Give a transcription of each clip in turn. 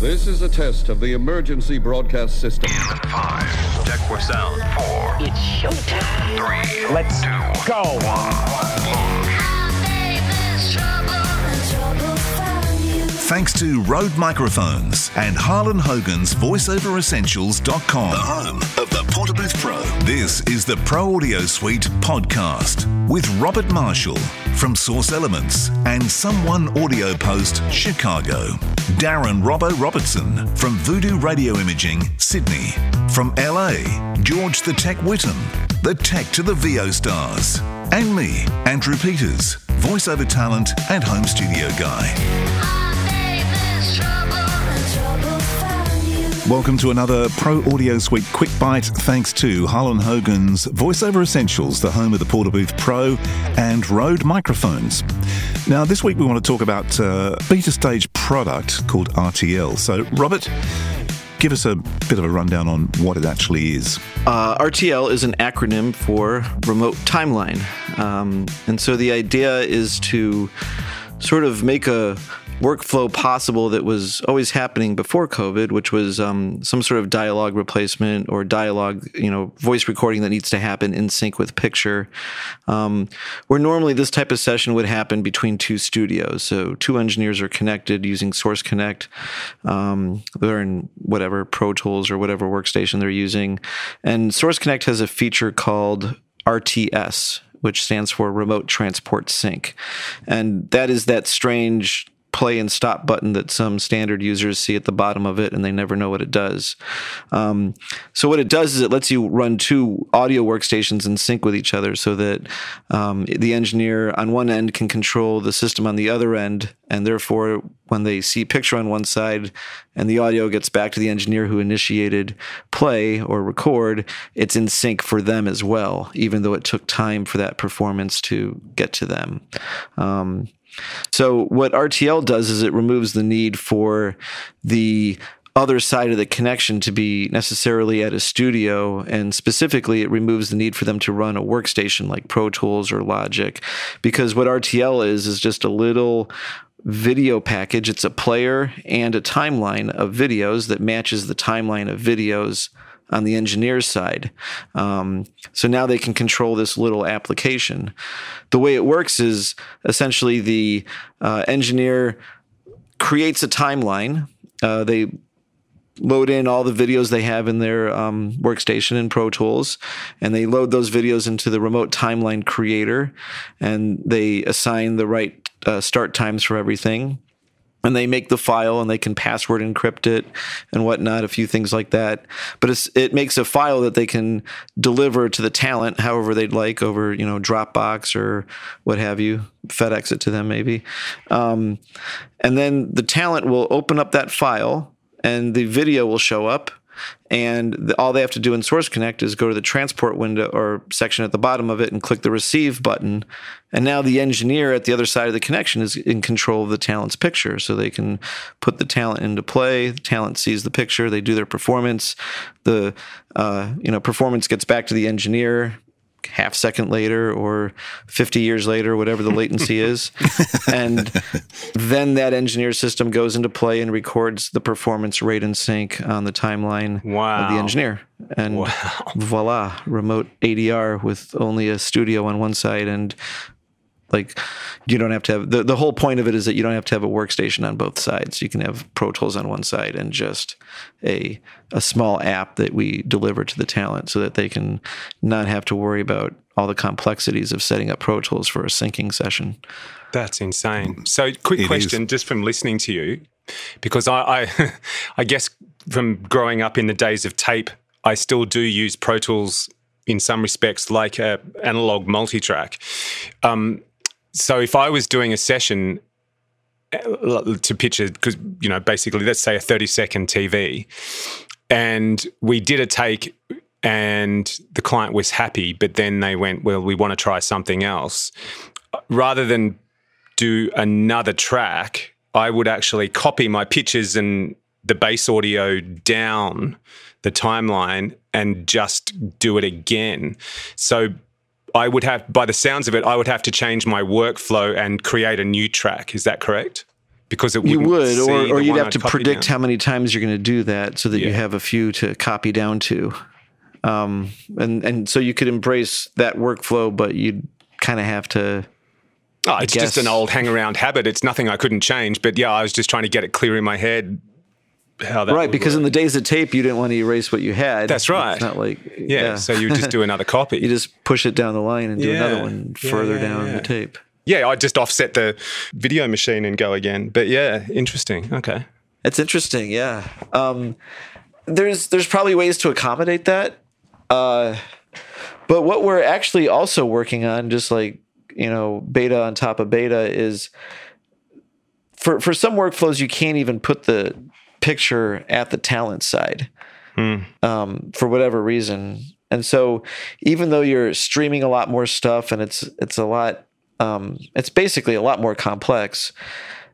This is a test of the emergency broadcast system. Five. Check for sound. Four. It's showtime. Three. Let's two, go. Thanks to Rode Microphones and Harlan Hogan's VoiceOverEssentials.com, the home of the Portabooth Pro. This is the Pro Audio Suite podcast with Robert Marshall from Source Elements and Someone Audio Post, Chicago. Darren Robbo Robertson from Voodoo Radio Imaging, Sydney. From LA, George the Tech Whittam, the tech to the VO stars. And me, Andrew Peters, voiceover talent and home studio guy. Welcome to another Pro Audio Suite Quick Bite, thanks to Harlan Hogan's VoiceOver Essentials, the home of the Portabooth Pro and Rode microphones. Now, this week we want to talk about a beta stage product called RTL. So, Robert, give us a bit of a rundown on what it actually is. Uh, RTL is an acronym for Remote Timeline. Um, and so the idea is to sort of make a workflow possible that was always happening before COVID, which was um, some sort of dialogue replacement or dialogue, you know, voice recording that needs to happen in sync with picture. Um, where normally this type of session would happen between two studios. So two engineers are connected using Source Connect. Um, they're in whatever Pro Tools or whatever workstation they're using. And Source Connect has a feature called RTS, which stands for Remote Transport Sync. And that is that strange play and stop button that some standard users see at the bottom of it and they never know what it does. Um, so what it does is it lets you run two audio workstations in sync with each other so that um, the engineer on one end can control the system on the other end and therefore when they see picture on one side and the audio gets back to the engineer who initiated play or record it's in sync for them as well even though it took time for that performance to get to them um, so what RTL does is it removes the need for the other side of the connection to be necessarily at a studio and specifically it removes the need for them to run a workstation like Pro Tools or Logic because what RTL is is just a little video package. It's a player and a timeline of videos that matches the timeline of videos on the engineer's side. Um, so now they can control this little application. The way it works is essentially the uh, engineer creates a timeline. Uh, they load in all the videos they have in their um, workstation in Pro Tools, and they load those videos into the remote timeline creator, and they assign the right uh, start times for everything and they make the file and they can password encrypt it and whatnot, a few things like that. But it makes a file that they can deliver to the talent however they'd like over, you know, Dropbox or what have you, FedEx it to them maybe. Um, and then the talent will open up that file and the video will show up and the, all they have to do in Source Connect is go to the transport window or section at the bottom of it and click the receive button. And now the engineer at the other side of the connection is in control of the talent's picture. So they can put the talent into play. The talent sees the picture. They do their performance. The uh, you know performance gets back to the engineer half second later or 50 years later, whatever the latency is. And then that engineer system goes into play and records the performance rate and sync on the timeline wow. of the engineer. And wow. voila, remote ADR with only a studio on one side and like you don't have to have the, the whole point of it is that you don't have to have a workstation on both sides. You can have Pro Tools on one side and just a a small app that we deliver to the talent so that they can not have to worry about all the complexities of setting up Pro Tools for a syncing session. That's insane. So quick it question is. just from listening to you, because I I, I guess from growing up in the days of tape, I still do use Pro Tools in some respects like a analog multitrack. Um, so if I was doing a session uh, to pitch it, because you know, basically, let's say a thirty-second TV, and we did a take, and the client was happy, but then they went, "Well, we want to try something else." Rather than do another track, I would actually copy my pitches and the bass audio down the timeline and just do it again. So I would have, by the sounds of it, I would have to change my workflow and create a new track. Is that correct? because it you would, or, or you'd have I'd to predict down. how many times you're going to do that, so that you have a few to copy down to. Um, and and so you could embrace that workflow, but you'd kind of have to. Oh, it's just an old hang around habit. It's nothing I couldn't change. But yeah, I was just trying to get it clear in my head how that right, because work. in the days of tape, you didn't want to erase what you had. That's right. It's not like yeah, so you just do another copy. you just push it down the line and do another one further yeah, down yeah. the tape. yeah, I just offset the video machine and go again. But yeah, interesting. Okay. It's interesting, yeah. Um, there's there's probably ways to accommodate that, uh, but what we're actually also working on, just like you know, beta on top of beta, is for for some workflows you can't even put the picture at the talent side um, for whatever reason. And so, even though you're streaming a lot more stuff, and it's it's a lot, um, it's basically a lot more complex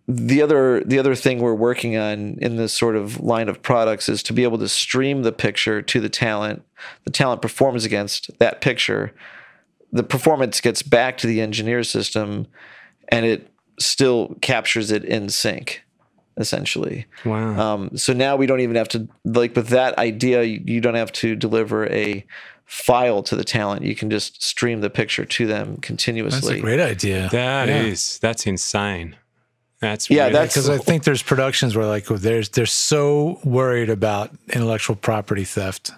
the other the other thing we're working on in this sort of line of products is to be able to stream the picture to the talent. The talent performs against that picture. The performance gets back to the engineer system, and it still captures it in sync, essentially. Wow. Um, so now we don't even have to like with that idea. You, you don't have to deliver a file to the talent. You can just stream the picture to them continuously. That's a great idea. That Yeah. is that's insane. That's Yeah, really that's- because I think there's productions where like there's they're so worried about intellectual property theft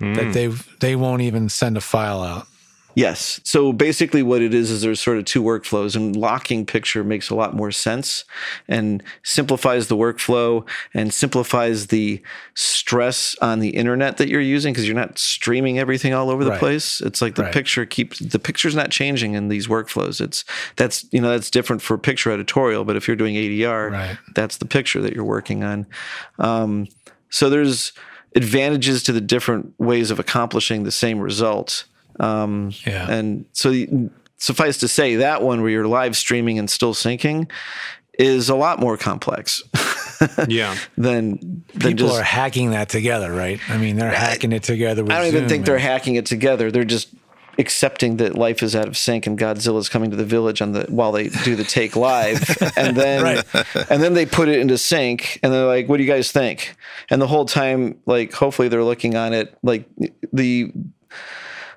that they they won't even send a file out. Yes. So basically, what it is is there's sort of two workflows, and locking picture makes a lot more sense and simplifies the workflow and simplifies the stress on the internet that you're using because you're not streaming everything all over the Right. place. It's like the Right. picture keeps the picture's not changing in these workflows. It's that's you know that's different for picture editorial, but if you're doing ADR, Right. that's the picture that you're working on. Um, so there's advantages to the different ways of accomplishing the same result. Um, Yeah. and so suffice to say, that one where you're live streaming and still syncing is a lot more complex yeah. than than People just. are hacking that together, right? I mean, they're hacking it together. With I don't even Zoom think they're hacking it together. They're just accepting that life is out of sync and Godzilla's coming to the village on the while they do the take live, and then Right. and then they put it into sync, and they're like, "What do you guys think?" And the whole time, like, hopefully they're looking on it. Like the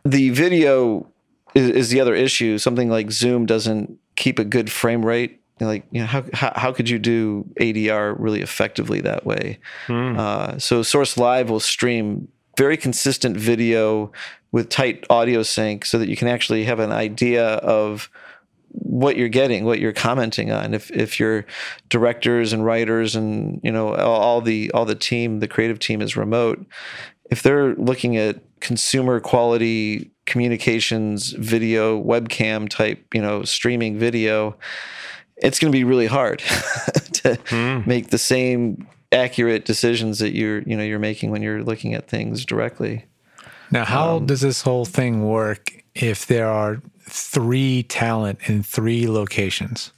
the video is, is the other issue. Something like Zoom doesn't keep a good frame rate. Like, you know, how, how, how could you do ADR really effectively that way? Uh, so Source Live will stream very consistent video with tight audio sync so that you can actually have an idea of what you're getting, what you're commenting on. If if your directors and writers and you know all, all the all the team, the creative team is remote, if they're looking at consumer quality communications video webcam type, you know, streaming video, it's going to be really hard to make the same accurate decisions that you're you know you're making when you're looking at things directly. Now, how Um, does this whole thing work if there are three talent in three locations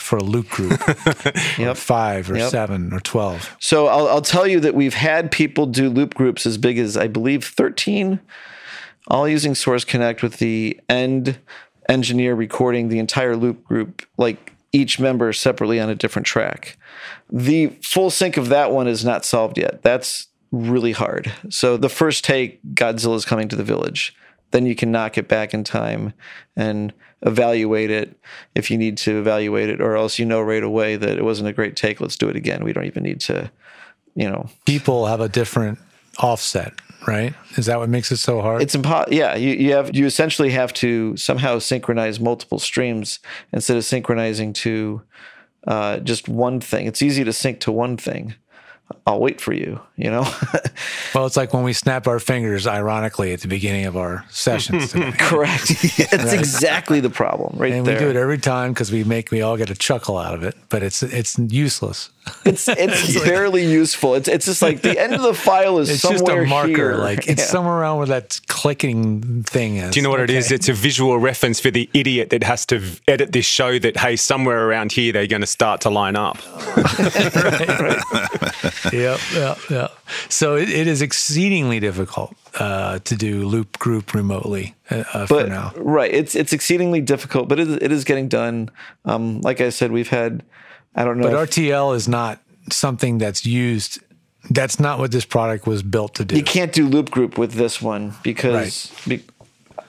for a loop group, Yep. five or Yep. seven or twelve? So I'll, I'll tell you that we've had people do loop groups as big as I believe 13, all using Source Connect with the end engineer recording the entire loop group, like each member separately on a different track. The full sync of that one is not solved yet. That's really hard. So the first take, Godzilla's coming to the village. Then you can knock it back in time and evaluate it if you need to evaluate it, or else you know right away that it wasn't a great take. Let's do it again. We don't even need to, you know, People have a different offset, right? Is that what makes it so hard? it's impossible. Yeah, you, you have you essentially have to somehow synchronize multiple streams instead of synchronizing to uh, just one thing. It's easy to sync to one thing. I'll wait for you. You know, well, it's like when we snap our fingers, ironically, at the beginning of our sessions. today. correct. It's exactly the problem right and there. we do it every time because we make we all get a chuckle out of it, but it's it's useless. It's it's barely useful. It's it's just like the end of the file is It's just somewhere a marker, here. like it's Yeah. somewhere around where that clicking thing is. Do you know what it is? It's a visual reference for the idiot that has to edit this show that, hey, somewhere around here they're going to start to line up. Yep, yep, yep. So it, it is exceedingly difficult uh, to do loop group remotely uh, uh, for but now. right it's it's exceedingly difficult but it is, it is getting done um, like i said we've had I don't know. But if- RTL is not something that's used. That's not what this product was built to do. you can't do loop group with this one because be,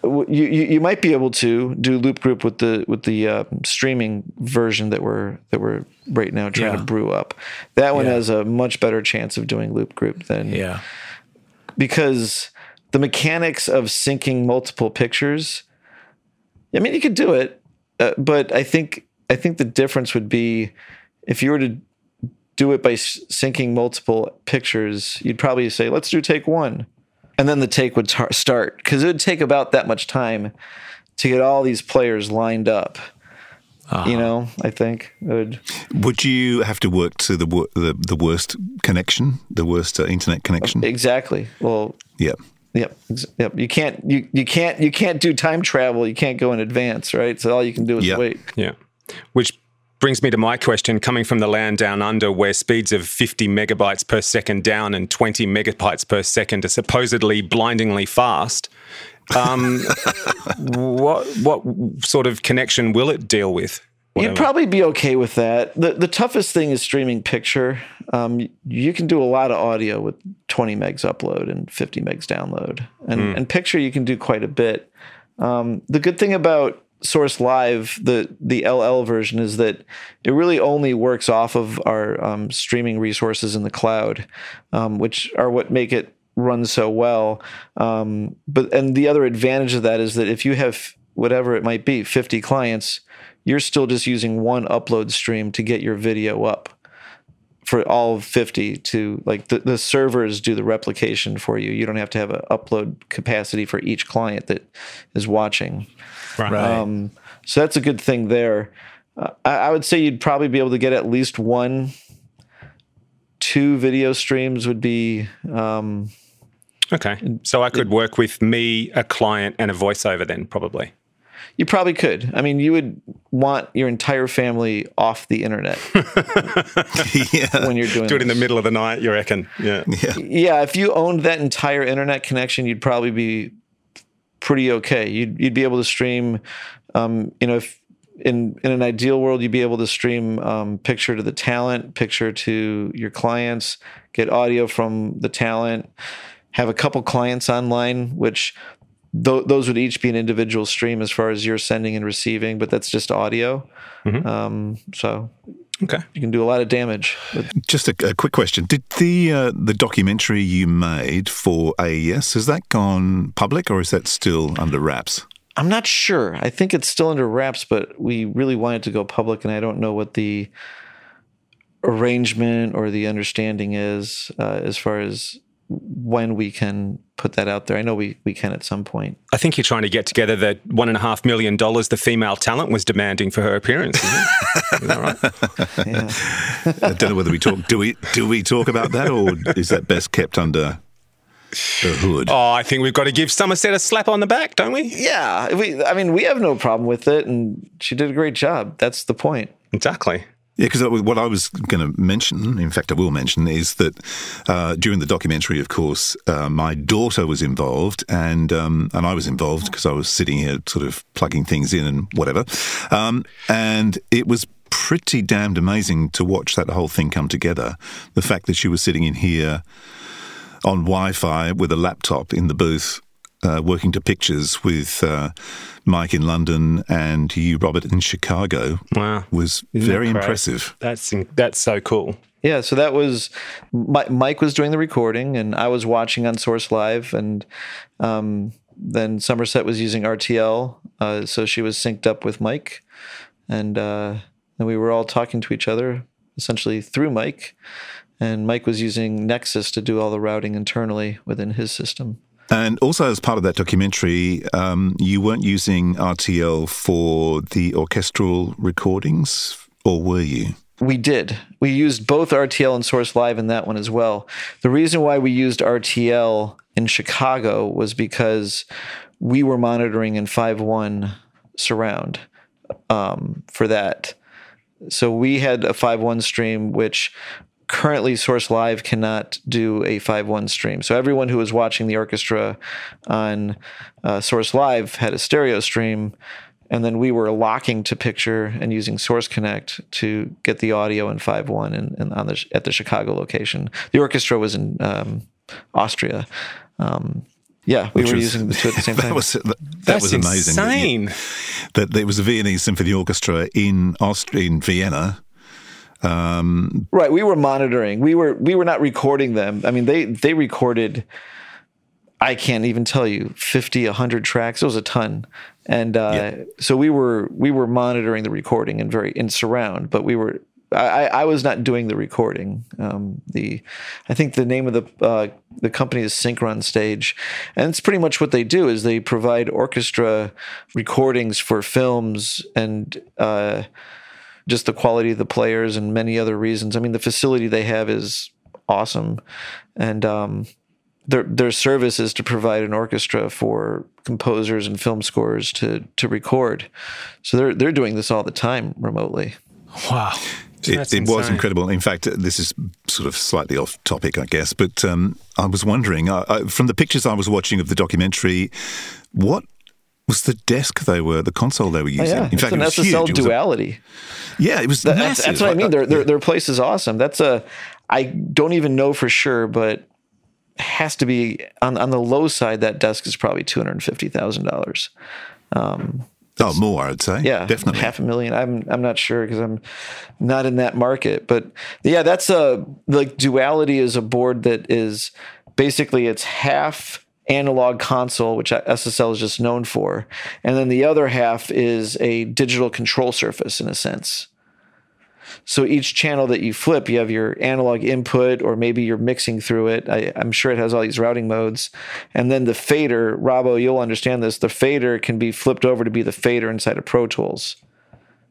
you, you you might be able to do loop group with the with the uh, streaming version that we're that we're right now trying Yeah. to brew up. That one Yeah. has a much better chance of doing loop group than Yeah. because the mechanics of syncing multiple pictures. I mean, you could do it, uh, but I think I think the difference would be if you were to do it by syncing multiple pictures, you'd probably say, "Let's do take one," and then the take would tar- start because it would take about that much time to get all these players lined up. You know, I think it would. Would you have to work to the wor- the, the worst connection, the worst uh, internet connection? Exactly. Well, Yeah. Yep. Yep. You can't you, you can't you can't do time travel. You can't go in advance, right? So all you can do is Yeah. wait. Yeah. Which brings me to my question coming from the land down under where speeds of 50 megabytes per second down and 20 megabytes per second are supposedly blindingly fast. Um, what what sort of connection will it deal with? You'd probably be okay with that. The the toughest thing is streaming picture. Um, you can do a lot of audio with 20 megs upload and 50 megs download, and and picture you can do quite a bit. Um, the good thing about Source Live, the the LL version, is that it really only works off of our um, streaming resources in the cloud, um, which are what make it run so well. Um, but and the other advantage of that is that if you have whatever it might be, 50 clients, you're still just using one upload stream to get your video up for all 50 to like the, the servers do the replication for you. You don't have to have an upload capacity for each client that is watching. Right. Um, so that's a good thing there. Uh, I, I would say you'd probably be able to get at least one, two video streams would be. Um, Okay. So I could work with me, a client, and a voiceover then, probably. you probably could. I mean, you would want your entire family off the internet yeah. when you're doing Do it in the middle of the night, you reckon? Yeah. Yeah, if you owned that entire internet connection, you'd probably be pretty okay. You'd you'd be able to stream, um, you know, if in in an ideal world, you'd be able to stream um, picture to the talent, picture to your clients, get audio from the talent, have a couple clients online, which th- those would each be an individual stream as far as you're sending and receiving, but that's just audio. Um, so Okay. you can do a lot of damage. with Just a, a quick question: Did the uh, the documentary you made for AES has that gone public, or is that still under wraps? I'm not sure. I think it's still under wraps, but we really wanted to go public, and I don't know what the arrangement or the understanding is uh, as far as when we can put that out there. I know we, we can at some point. I think you're trying to get together the one and a half million dollars the female talent was demanding for her appearance. Isn't, it? Is that right? Yeah. I don't know whether we talk. Do we do we talk about that, or is that best kept under the hood? Oh, I think we've got to give Somerset a slap on the back, don't we? yeah. We, I mean, we have no problem with it, and she did a great job. That's the point. Exactly. Yeah, because what I was going to mention, in fact, I will mention, is that uh, during the documentary, of course, uh, my daughter was involved, and um, and I was involved because I was sitting here, sort of plugging things in and whatever, um, and it was pretty damned amazing to watch that whole thing come together. The fact that she was sitting in here on Wi-Fi with a laptop in the booth. Uh, working to pictures with uh, Mike in London and you, Robert, in Chicago Wow. was Isn't very great? impressive. That's that's so cool. Yeah, so that was Mi- Mike was doing the recording, and I was watching on Source Live, and um, then Somerset was using RTL, uh, so she was synced up with Mike, and uh, and we were all talking to each other essentially through Mike, and Mike was using Nexus to do all the routing internally within his system. And also, as part of that documentary, um, you weren't using RTL for the orchestral recordings, or were you? We did. We used both RTL and Source Live in that one as well. The reason why we used RTL in Chicago was because we were monitoring in 5.1 surround um, for that. So we had a 5.1 stream, which currently Source Live cannot do a 5.1 stream. So everyone who was watching the orchestra on uh, Source Live had a stereo stream and then we were locking to picture and using Source Connect to get the audio in five one and, and on the at the Chicago location. The orchestra was in um, Austria. Um, yeah, we Which were was- using the two at the same time. That was that, that That's was amazing. that you- That there was a Viennese Symphony Orchestra in Austria, in Vienna. Right, we were monitoring. We were we were not recording them. I mean, they they recorded. I can't even tell you 50, 100 tracks. It was a ton, and uh, Yeah. so we were we were monitoring the recording and very in surround. But we were I, I I was not doing the recording. Um, the I think the name of the uh, the company is Synchron Stage, and it's pretty much what they do is they provide orchestra recordings for films and. Uh, just the quality of the players and many other reasons. I mean, the facility they have is awesome, and um, their their service is to provide an orchestra for composers and film scores to to record. So they're they're doing this all the time remotely. Wow. It, it was incredible. In fact, this is sort of slightly off topic, I guess, but um, I was wondering uh, I, from the pictures I was watching of the documentary, what was the desk they were, the console they were Oh, using? yeah, In it's fact, an it was SSL huge. It was a- duality. yeah, it was That- massive. that's, what I mean. Uh, their, their their place is awesome. That's a I don't even know for sure, but has to be on on the low side. That desk is probably two hundred fifty thousand dollars. Um, oh, more, I'd say. Yeah, definitely. half a million. I'm I'm not sure because I'm not in that market, but yeah, that's a like duality is a board that is basically it's half analog console, which SSL is just known for, and then the other half is a digital control surface in a sense. So each channel that you flip, you have your analog input, or maybe you're mixing through it. I, I'm sure it has all these routing modes. And then the fader, Robbo, you'll understand this. The fader can be flipped over to be the fader inside of Pro Tools.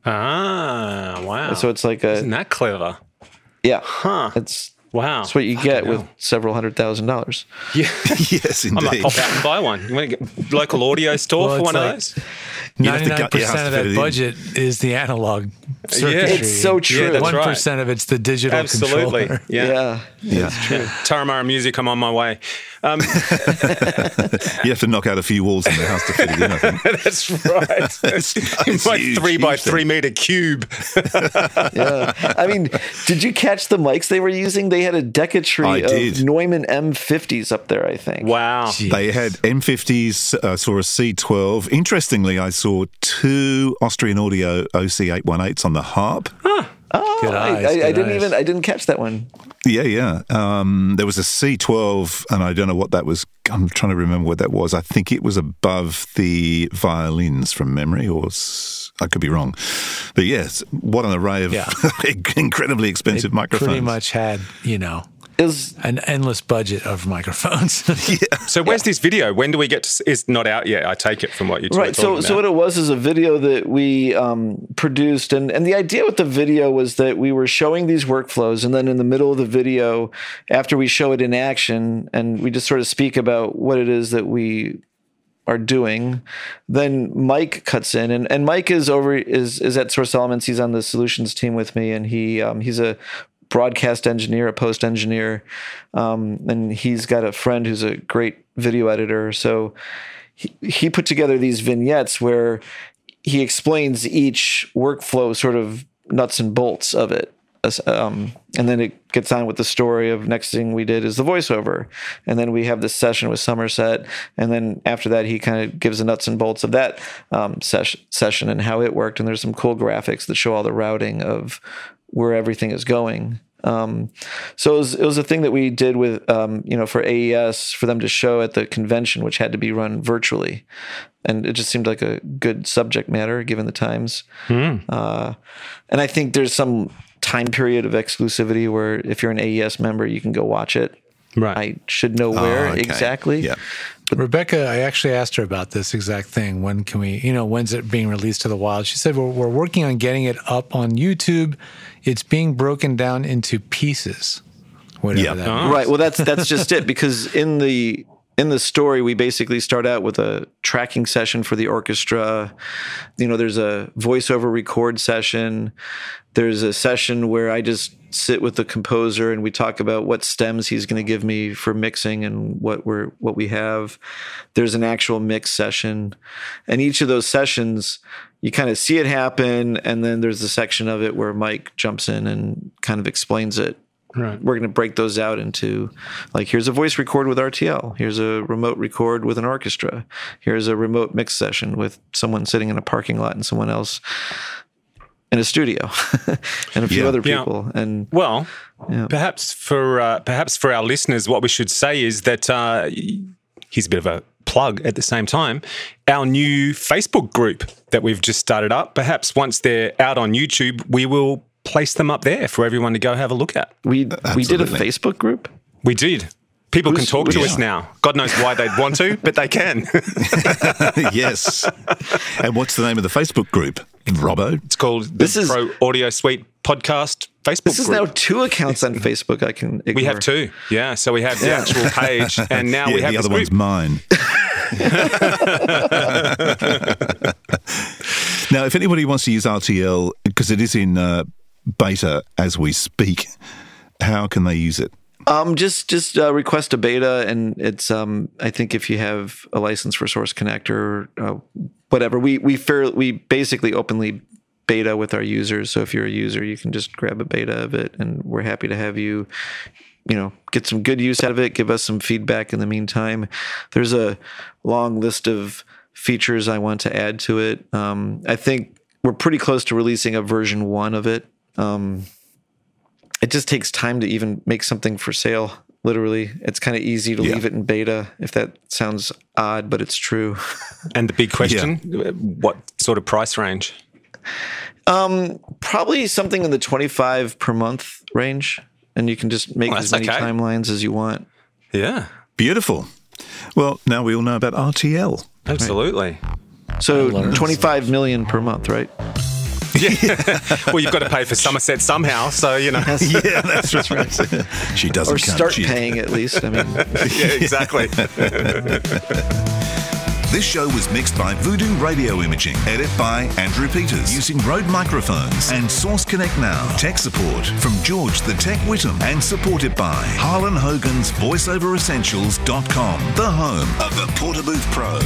Ah, wow. So it's like a Isn't that clever? yeah. Huh. It's Wow. that's what you get with several hundred thousand dollars. Yeah. yes, I might indeed. pop out and buy one. You want to get local audio store Well, for it's one like- of those? You'd have to Ninety-nine gut your house percent of to that budget is the analog circuitry. Yeah, It's so true. Yeah, that's One right. of it's the digital Absolutely. controller. Yeah. Yeah. Yeah. Taramara Music, I'm on my way. Um, You have to knock out a few walls in the house to fit it in, I think. that's right. In It's my huge, three by thing. three meter cube. yeah. I mean, did you catch the mics they were using? They had a I Decca tree did. of Neumann M50s up there, I think. Wow. They had M50s, uh, saw a C12. Interestingly, I saw two Austrian Audio OC818s on the harp. Oh, Good I, eyes, I, I good didn't eyes. even I didn't catch that one. Yeah, yeah. Um, there was a C12, and I don't know what that was. I'm trying to remember what that was. I think it was above the violins from memory, or I could be wrong. But yes, what an array of Yeah. incredibly expensive microphones. Pretty much had you know Is an endless budget of microphones. So where's this video? When do we get to? s- It's not out yet. I take it from what you're right. So talking so what it was is a video that we um, produced, and and the idea with the video was that we were showing these workflows, and then in the middle of the video, after we show it in action, and we just sort of speak about what it is that we are doing then mike cuts in and, and mike is over is is at source elements he's on the solutions team with me and he um, he's a broadcast engineer a post engineer um, and he's got a friend who's a great video editor. So he, he put together these vignettes where he explains each workflow sort of nuts and bolts of it. Um, and then it gets on with the story of next thing we did is the voiceover. And then we have this session with somerset. And then after that he kind of gives the nuts and bolts of that um, ses- session and how it worked. And there's some cool graphics that show all the routing of where everything is going um, so it was, it was a thing that we did with, um, you know, for AES for them to show at the convention, which had to be run virtually. And it just seemed like a good subject matter given the times. Uh, and I think there's some time period of exclusivity where if you're an AES member, you can go watch it. Right. I should know where Oh, okay. exactly. Yeah. Rebecca, I actually asked her about this exact thing. When can we, you know, when's it being released to the wild? She said, we're, we're working on getting it up on YouTube. It's being broken down into pieces. Whatever Yeah. that Oh. means. Right. Well, that's that's just it because in the in the story, we basically start out with a tracking session for the orchestra. You know, there's a voiceover record session. There's a session where I just sit with the composer and we talk about what stems he's going to give me for mixing and what we're what we have. There's an actual mix session, and each of those sessions you kind of see it happen, and then there's a section of it where Mike jumps in and kind of explains it Right. we're going to break those out into like here's a voice record with RTL, here's a remote record with an orchestra, here's a remote mix session with someone sitting in a parking lot and someone else in a studio and a few Yeah. other Yeah. people and Well, Yeah. perhaps for uh, perhaps for our listeners, what we should say is that uh, here's a bit of a plug at the same time. Our new Facebook group that we've just started up. Perhaps once they're out on YouTube, we will place them up there for everyone to go have a look at. we we did a Facebook group. We did. People can talk to who's- us now. God knows why they'd want to, but they can. yes. And what's the name of the Facebook group? Robbo? It's called the This is- Pro Audio Suite Podcast Facebook This is group. now two accounts on Facebook. I can ignore. we have two. Yeah. So we have the Yeah. actual page and now yeah, we have the this other one's mine. now, if anybody wants to use RTL, because it is in uh, beta as we speak, how can they use it? Um, just just uh, request a beta, and it's um, I think if you have a license for Source Connect or uh, whatever, we we fair we basically openly beta with our users. So if you're a user, you can just grab a beta of it, and we're happy to have you. You know, get some good use out of it. Give us some feedback in the meantime. There's a long list of features I want to add to it. Um, I think we're pretty close to releasing a version one of it. Um, it just takes time to even make something for sale. Literally, it's kind of easy to Yeah. leave it in beta. If that sounds odd, but it's true. And the big question, what sort of price range? Um, Probably something in the twenty-five per month range, and you can just make Well, as many okay. timelines as you want. Yeah. Beautiful. Well, now we all know about RTL. Absolutely. So twenty-five million per month, right? Well, you've got to pay for Somerset somehow, so you know. yeah, that's just right. she doesn't Or count start cheap. paying at least. I mean, yeah, exactly. This show was mixed by Voodoo Radio Imaging. Edit by Andrew Peters. Using Rode microphones and Source Connect Now. Tech support from George the Tech Whittam and supported by Harlan Hogan's VoiceOverEssentials.com, the home of the Portabooth Pro.